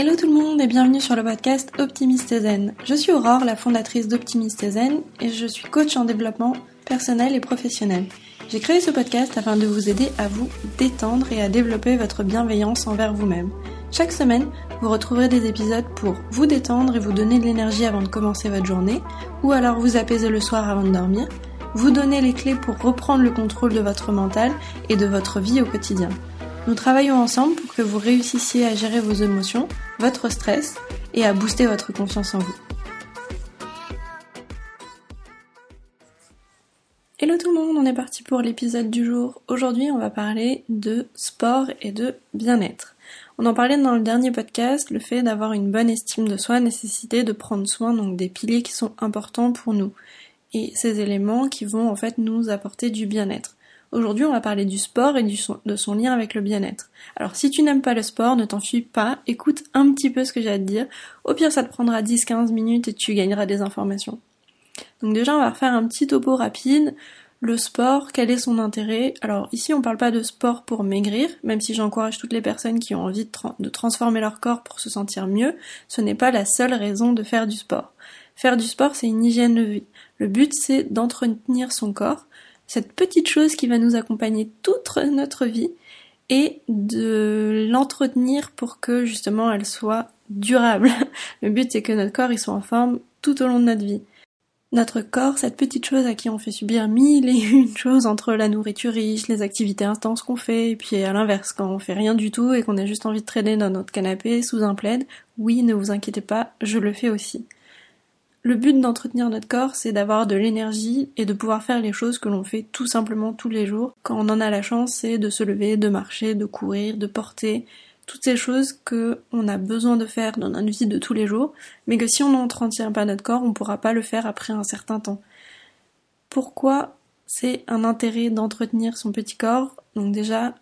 Hello tout le monde et bienvenue sur le podcast Optimiste Zen. Je suis Aurore, la fondatrice d'Optimiste Zen et je suis coach en développement personnel et professionnel. J'ai créé ce podcast afin de vous aider à vous détendre et à développer votre bienveillance envers vous-même. Chaque semaine, vous retrouverez des épisodes pour vous détendre et vous donner de l'énergie avant de commencer votre journée, ou alors vous apaiser le soir avant de dormir, vous donner les clés pour reprendre le contrôle de votre mental et de votre vie au quotidien. Nous travaillons ensemble pour que vous réussissiez à gérer vos émotions, votre stress et à booster votre confiance en vous. Hello tout le monde, on est parti pour l'épisode du jour. Aujourd'hui, on va parler de sport et de bien-être. On en parlait dans le dernier podcast, le fait d'avoir une bonne estime de soi nécessitait de prendre soin donc des piliers qui sont importants pour nous et ces éléments qui vont en fait nous apporter du bien-être. Aujourd'hui, on va parler du sport et de son lien avec le bien-être. Alors, si tu n'aimes pas le sport, ne t'enfuis pas, écoute un petit peu ce que j'ai à te dire. Au pire, ça te prendra 10-15 minutes et tu gagneras des informations. Donc déjà, on va refaire un petit topo rapide. Le sport, quel est son intérêt? Alors ici, on parle pas de sport pour maigrir, même si j'encourage toutes les personnes qui ont envie de, de transformer leur corps pour se sentir mieux. Ce n'est pas la seule raison de faire du sport. Faire du sport, c'est une hygiène de vie. Le but, c'est d'entretenir son corps, cette petite chose qui va nous accompagner toute notre vie, et de l'entretenir pour que justement elle soit durable. Le but, c'est que notre corps il soit en forme tout au long de notre vie. Notre corps, cette petite chose à qui on fait subir mille et une choses entre la nourriture riche, les activités intenses qu'on fait, et puis à l'inverse, quand on fait rien du tout et qu'on a juste envie de traîner dans notre canapé sous un plaid, oui, ne vous inquiétez pas, je le fais aussi. Le but d'entretenir notre corps, c'est d'avoir de l'énergie et de pouvoir faire les choses que l'on fait tout simplement tous les jours. Quand on en a la chance, c'est de se lever, de marcher, de courir, de porter, toutes ces choses que on a besoin de faire dans notre vie de tous les jours, mais que si on n'entretient pas notre corps, on ne pourra pas le faire après un certain temps. Pourquoi c'est un intérêt d'entretenir son petit corps? Donc déjà,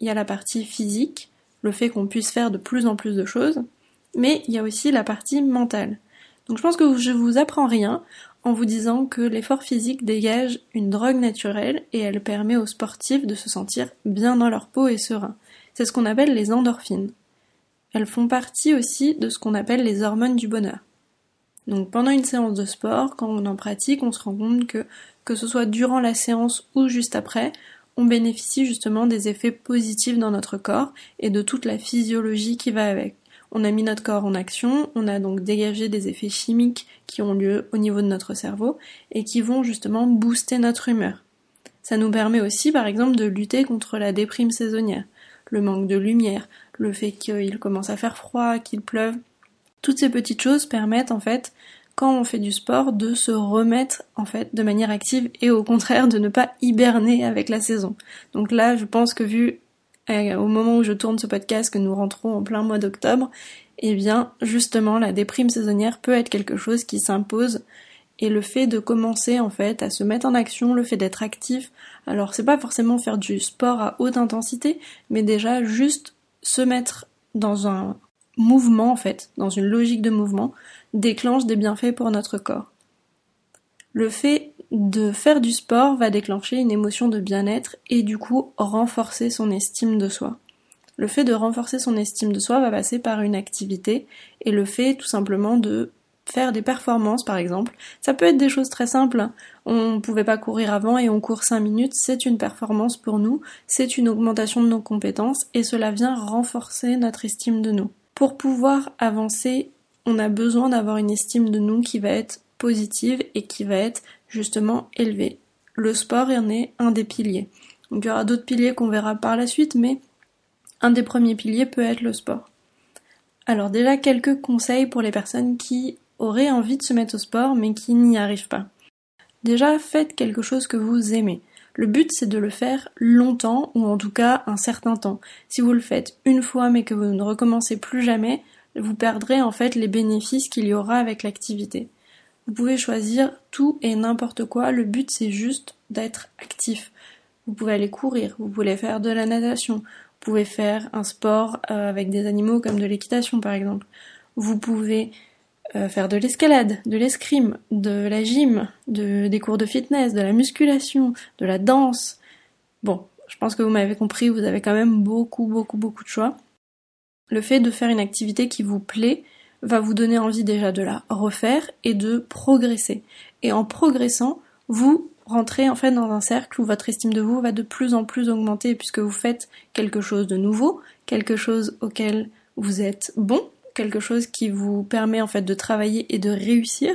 il y a la partie physique, le fait qu'on puisse faire de plus en plus de choses, mais il y a aussi la partie mentale. Donc je pense que je vous apprends rien en vous disant que l'effort physique dégage une drogue naturelle et elle permet aux sportifs de se sentir bien dans leur peau et serein. C'est ce qu'on appelle les endorphines. Elles font partie aussi de ce qu'on appelle les hormones du bonheur. Donc pendant une séance de sport, quand on en pratique, on se rend compte que que ce soit durant la séance ou juste après, on bénéficie justement des effets positifs dans notre corps et de toute la physiologie qui va avec. On a mis notre corps en action, on a donc dégagé des effets chimiques qui ont lieu au niveau de notre cerveau et qui vont justement booster notre humeur. Ça nous permet aussi par exemple de lutter contre la déprime saisonnière, le manque de lumière, le fait qu'il commence à faire froid, qu'il pleuve. Toutes ces petites choses permettent en fait quand on fait du sport de se remettre en fait de manière active et au contraire de ne pas hiberner avec la saison. Donc là, je pense que vu au moment où je tourne ce podcast, que nous rentrons en plein mois d'octobre, eh bien, justement, la déprime saisonnière peut être quelque chose qui s'impose et le fait de commencer, en fait, à se mettre en action, le fait d'être actif, alors c'est pas forcément faire du sport à haute intensité, mais déjà juste se mettre dans un mouvement, en fait, dans une logique de mouvement, déclenche des bienfaits pour notre corps. Le fait de faire du sport va déclencher une émotion de bien-être et du coup renforcer son estime de soi. Le fait de renforcer son estime de soi va passer par une activité et le fait tout simplement de faire des performances par exemple. Ça peut être des choses très simples. On ne pouvait pas courir avant et on court 5 minutes, c'est une performance pour nous, c'est une augmentation de nos compétences et cela vient renforcer notre estime de nous. Pour pouvoir avancer, on a besoin d'avoir une estime de nous qui va être positive et qui va être justement élevée. Le sport en est un des piliers. Donc il y aura d'autres piliers qu'on verra par la suite, mais un des premiers piliers peut être le sport. Alors déjà quelques conseils pour les personnes qui auraient envie de se mettre au sport mais qui n'y arrivent pas. Déjà faites quelque chose que vous aimez. Le but c'est de le faire longtemps ou en tout cas un certain temps. Si vous le faites une fois mais que vous ne recommencez plus jamais, vous perdrez en fait les bénéfices qu'il y aura avec l'activité. Vous pouvez choisir tout et n'importe quoi, le but c'est juste d'être actif. Vous pouvez aller courir, vous pouvez faire de la natation, vous pouvez faire un sport euh, avec des animaux comme de l'équitation par exemple. Vous pouvez euh, faire de l'escalade, de l'escrime, de la gym, de, des cours de fitness, de la musculation, de la danse. Bon, je pense que vous m'avez compris, vous avez quand même beaucoup, beaucoup, beaucoup de choix. Le fait de faire une activité qui vous plaît va vous donner envie déjà de la refaire et de progresser. Et en progressant, vous rentrez en fait dans un cercle où votre estime de vous va de plus en plus augmenter puisque vous faites quelque chose de nouveau, quelque chose auquel vous êtes bon, quelque chose qui vous permet en fait de travailler et de réussir.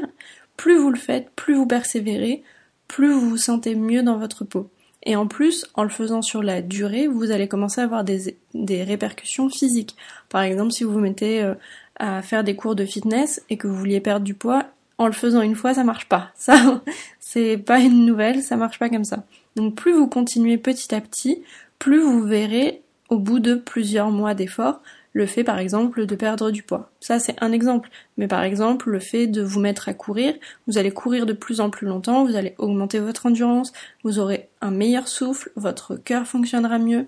Plus vous le faites, plus vous persévérez, plus vous vous sentez mieux dans votre peau. Et en plus, en le faisant sur la durée, vous allez commencer à avoir des, des répercussions physiques. Par exemple, si vous vous mettez euh, à faire des cours de fitness et que vous vouliez perdre du poids, en le faisant une fois, ça marche pas. Ça, c'est pas une nouvelle, ça marche pas comme ça. Donc plus vous continuez petit à petit, plus vous verrez au bout de plusieurs mois d'efforts le fait par exemple de perdre du poids. Ça c'est un exemple. Mais par exemple le fait de vous mettre à courir, vous allez courir de plus en plus longtemps, vous allez augmenter votre endurance, vous aurez un meilleur souffle, votre cœur fonctionnera mieux,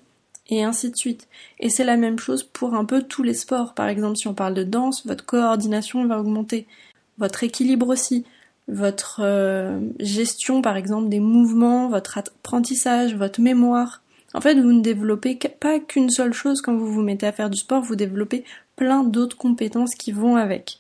et ainsi de suite. Et c'est la même chose pour un peu tous les sports. Par exemple si on parle de danse, votre coordination va augmenter, votre équilibre aussi, votre euh, gestion par exemple des mouvements, votre apprentissage, votre mémoire, en fait, vous ne développez pas qu'une seule chose quand vous vous mettez à faire du sport, vous développez plein d'autres compétences qui vont avec.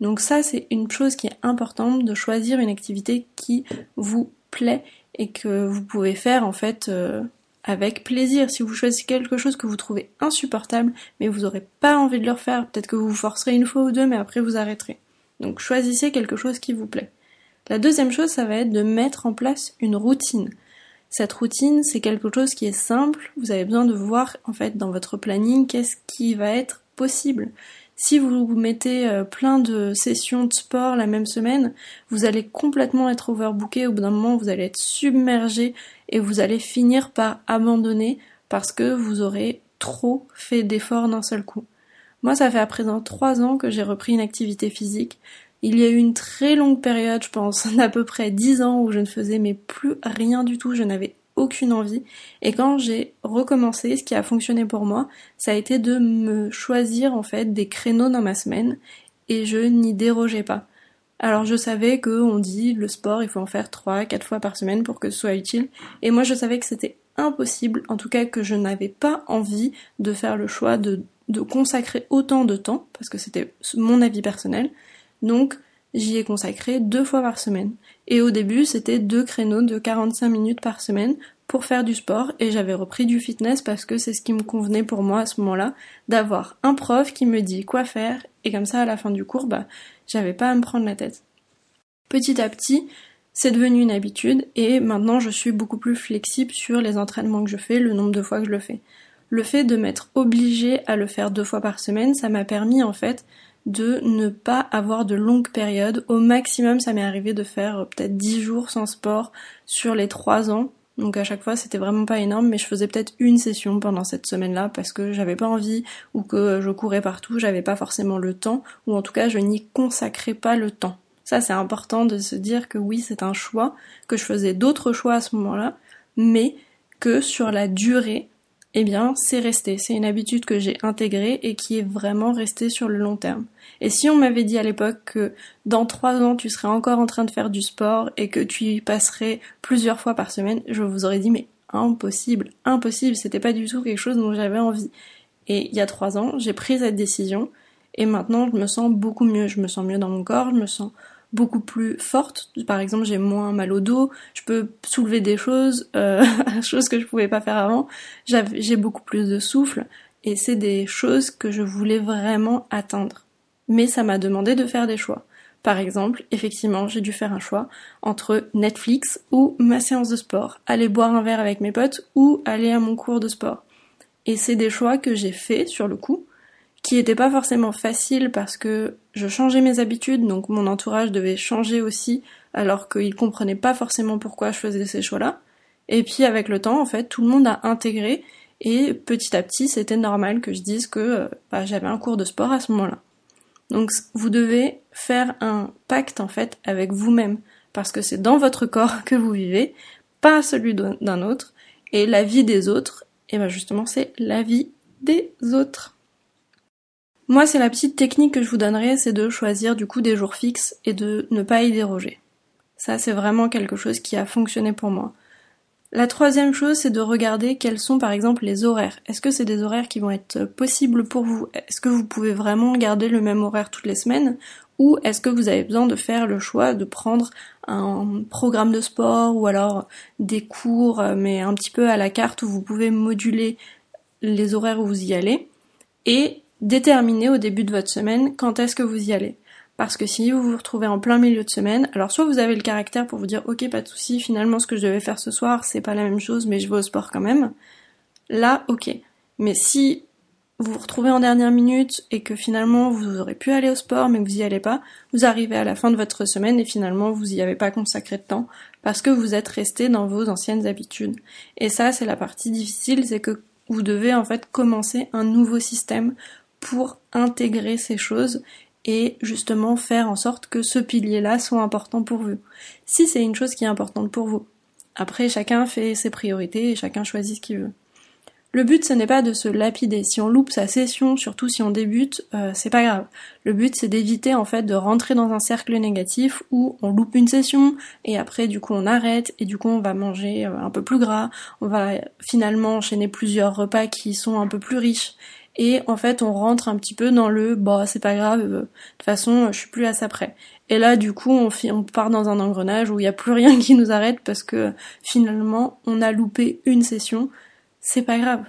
Donc ça, c'est une chose qui est importante de choisir une activité qui vous plaît et que vous pouvez faire en fait euh, avec plaisir. Si vous choisissez quelque chose que vous trouvez insupportable, mais vous n'aurez pas envie de le refaire, peut-être que vous vous forcerez une fois ou deux, mais après vous arrêterez. Donc choisissez quelque chose qui vous plaît. La deuxième chose, ça va être de mettre en place une routine. Cette routine, c'est quelque chose qui est simple. Vous avez besoin de voir, en fait, dans votre planning, qu'est-ce qui va être possible. Si vous mettez euh, plein de sessions de sport la même semaine, vous allez complètement être overbooké. Au bout d'un moment, vous allez être submergé et vous allez finir par abandonner parce que vous aurez trop fait d'efforts d'un seul coup. Moi, ça fait à présent trois ans que j'ai repris une activité physique. Il y a eu une très longue période, je pense, d'à peu près dix ans où je ne faisais mais plus rien du tout, je n'avais aucune envie. Et quand j'ai recommencé, ce qui a fonctionné pour moi, ça a été de me choisir en fait des créneaux dans ma semaine et je n'y dérogeais pas. Alors je savais que on dit le sport, il faut en faire trois, quatre fois par semaine pour que ce soit utile. Et moi je savais que c'était impossible, en tout cas que je n'avais pas envie de faire le choix de, de consacrer autant de temps, parce que c'était mon avis personnel, donc j'y ai consacré deux fois par semaine. Et au début, c'était deux créneaux de 45 minutes par semaine pour faire du sport et j'avais repris du fitness parce que c'est ce qui me convenait pour moi à ce moment-là, d'avoir un prof qui me dit quoi faire et comme ça à la fin du cours, bah, j'avais pas à me prendre la tête. Petit à petit, c'est devenu une habitude et maintenant je suis beaucoup plus flexible sur les entraînements que je fais, le nombre de fois que je le fais. Le fait de m'être obligée à le faire deux fois par semaine, ça m'a permis en fait de ne pas avoir de longues périodes. Au maximum, ça m'est arrivé de faire euh, peut-être 10 jours sans sport sur les 3 ans. Donc à chaque fois, c'était vraiment pas énorme, mais je faisais peut-être une session pendant cette semaine-là parce que j'avais pas envie ou que je courais partout, j'avais pas forcément le temps ou en tout cas, je n'y consacrais pas le temps. Ça, c'est important de se dire que oui, c'est un choix, que je faisais d'autres choix à ce moment-là, mais que sur la durée, eh bien, c'est resté. C'est une habitude que j'ai intégrée et qui est vraiment restée sur le long terme. Et si on m'avait dit à l'époque que dans trois ans tu serais encore en train de faire du sport et que tu y passerais plusieurs fois par semaine, je vous aurais dit mais impossible, impossible, c'était pas du tout quelque chose dont j'avais envie. Et il y a trois ans, j'ai pris cette décision et maintenant je me sens beaucoup mieux, je me sens mieux dans mon corps, je me sens beaucoup plus forte. Par exemple, j'ai moins mal au dos, je peux soulever des choses, euh, choses que je pouvais pas faire avant. J'ai beaucoup plus de souffle et c'est des choses que je voulais vraiment atteindre. Mais ça m'a demandé de faire des choix. Par exemple, effectivement, j'ai dû faire un choix entre Netflix ou ma séance de sport, aller boire un verre avec mes potes ou aller à mon cours de sport. Et c'est des choix que j'ai faits sur le coup, qui n'était pas forcément facile parce que je changeais mes habitudes, donc mon entourage devait changer aussi, alors qu'il comprenait pas forcément pourquoi je faisais ces choix-là. Et puis avec le temps, en fait, tout le monde a intégré, et petit à petit, c'était normal que je dise que euh, bah, j'avais un cours de sport à ce moment-là. Donc vous devez faire un pacte en fait avec vous-même, parce que c'est dans votre corps que vous vivez, pas celui d'un autre, et la vie des autres, et ben justement c'est la vie des autres. Moi, c'est la petite technique que je vous donnerai, c'est de choisir du coup des jours fixes et de ne pas y déroger. Ça, c'est vraiment quelque chose qui a fonctionné pour moi. La troisième chose, c'est de regarder quels sont par exemple les horaires. Est-ce que c'est des horaires qui vont être possibles pour vous? Est-ce que vous pouvez vraiment garder le même horaire toutes les semaines? Ou est-ce que vous avez besoin de faire le choix de prendre un programme de sport ou alors des cours euh, mais un petit peu à la carte où vous pouvez moduler les horaires où vous y allez? Et déterminer au début de votre semaine quand est-ce que vous y allez. Parce que si vous vous retrouvez en plein milieu de semaine, alors soit vous avez le caractère pour vous dire ok pas de souci, finalement ce que je devais faire ce soir c'est pas la même chose mais je vais au sport quand même. Là ok. Mais si vous vous retrouvez en dernière minute et que finalement vous aurez pu aller au sport mais que vous y allez pas, vous arrivez à la fin de votre semaine et finalement vous y avez pas consacré de temps parce que vous êtes resté dans vos anciennes habitudes. Et ça c'est la partie difficile, c'est que vous devez en fait commencer un nouveau système pour intégrer ces choses et justement faire en sorte que ce pilier-là soit important pour vous. Si c'est une chose qui est importante pour vous. Après, chacun fait ses priorités et chacun choisit ce qu'il veut. Le but, ce n'est pas de se lapider. Si on loupe sa session, surtout si on débute, euh, c'est pas grave. Le but, c'est d'éviter en fait de rentrer dans un cercle négatif où on loupe une session et après, du coup, on arrête et du coup, on va manger euh, un peu plus gras. On va finalement enchaîner plusieurs repas qui sont un peu plus riches et en fait on rentre un petit peu dans le bah c'est pas grave euh, de toute façon je suis plus à ça près et là du coup on, on part dans un engrenage où il n'y a plus rien qui nous arrête parce que finalement on a loupé une session. C'est pas grave.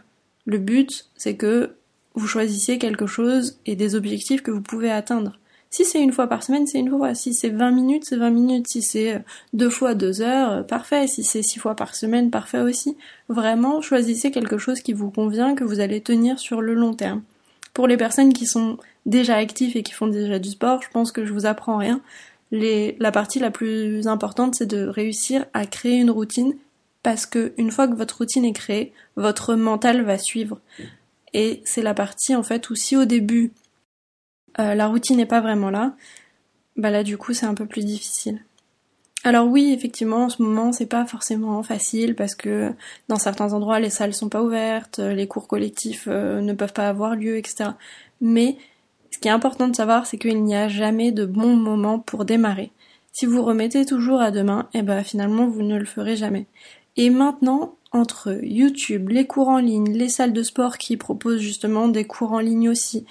Le but c'est que vous choisissiez quelque chose et des objectifs que vous pouvez atteindre si c'est une fois par semaine, c'est une fois. Si c'est 20 minutes, c'est 20 minutes. Si c'est euh, deux fois deux heures, euh, parfait. Si c'est six fois par semaine, parfait aussi. Vraiment, choisissez quelque chose qui vous convient, que vous allez tenir sur le long terme. Pour les personnes qui sont déjà actives et qui font déjà du sport, je pense que je vous apprends rien. la partie la plus importante, c'est de réussir à créer une routine parce que une fois que votre routine est créée, votre mental va suivre. Et c'est la partie en fait où si au début euh, la routine n'est pas vraiment là, bah là du coup c'est un peu plus difficile. Alors oui, effectivement, en ce moment, c'est pas forcément facile parce que dans certains endroits, les salles sont pas ouvertes, les cours collectifs euh, ne peuvent pas avoir lieu, etc. Mais ce qui est important de savoir, c'est qu'il n'y a jamais de bon moment pour démarrer. Si vous remettez toujours à demain, eh ben finalement vous ne le ferez jamais. Et maintenant, entre YouTube, les cours en ligne, les salles de sport qui proposent justement des cours en ligne aussi,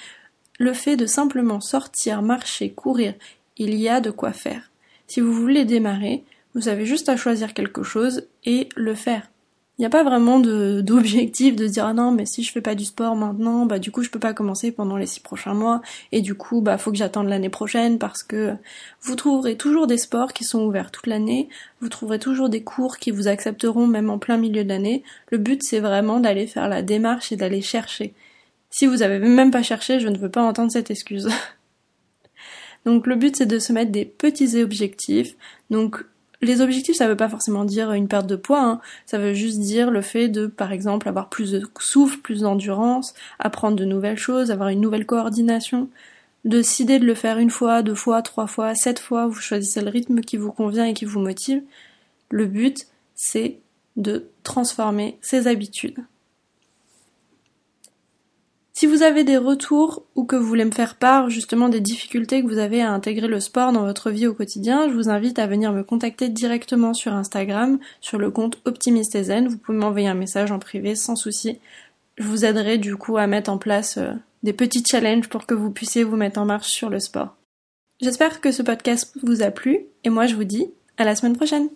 le fait de simplement sortir, marcher, courir, il y a de quoi faire. Si vous voulez démarrer, vous avez juste à choisir quelque chose et le faire. Il n'y a pas vraiment d'objectif de, dire ah non mais si je fais pas du sport maintenant bah du coup je peux pas commencer pendant les six prochains mois et du coup bah faut que j'attende l'année prochaine parce que vous trouverez toujours des sports qui sont ouverts toute l'année, vous trouverez toujours des cours qui vous accepteront même en plein milieu de l'année. Le but c'est vraiment d'aller faire la démarche et d'aller chercher. Si vous avez même pas cherché, je ne veux pas entendre cette excuse. Donc le but c'est de se mettre des petits objectifs. Donc les objectifs ça veut pas forcément dire une perte de poids, hein. ça veut juste dire le fait de par exemple avoir plus de souffle, plus d'endurance, apprendre de nouvelles choses, avoir une nouvelle coordination. Décider de le faire une fois, deux fois, trois fois, sept fois, vous choisissez le rythme qui vous convient et qui vous motive. Le but c'est de transformer ses habitudes. Si vous avez des retours ou que vous voulez me faire part justement des difficultés que vous avez à intégrer le sport dans votre vie au quotidien, je vous invite à venir me contacter directement sur Instagram, sur le compte Optimiste Zen. Vous pouvez m'envoyer un message en privé sans souci. Je vous aiderai du coup à mettre en place euh, des petits challenges pour que vous puissiez vous mettre en marche sur le sport. J'espère que ce podcast vous a plu et moi je vous dis à la semaine prochaine.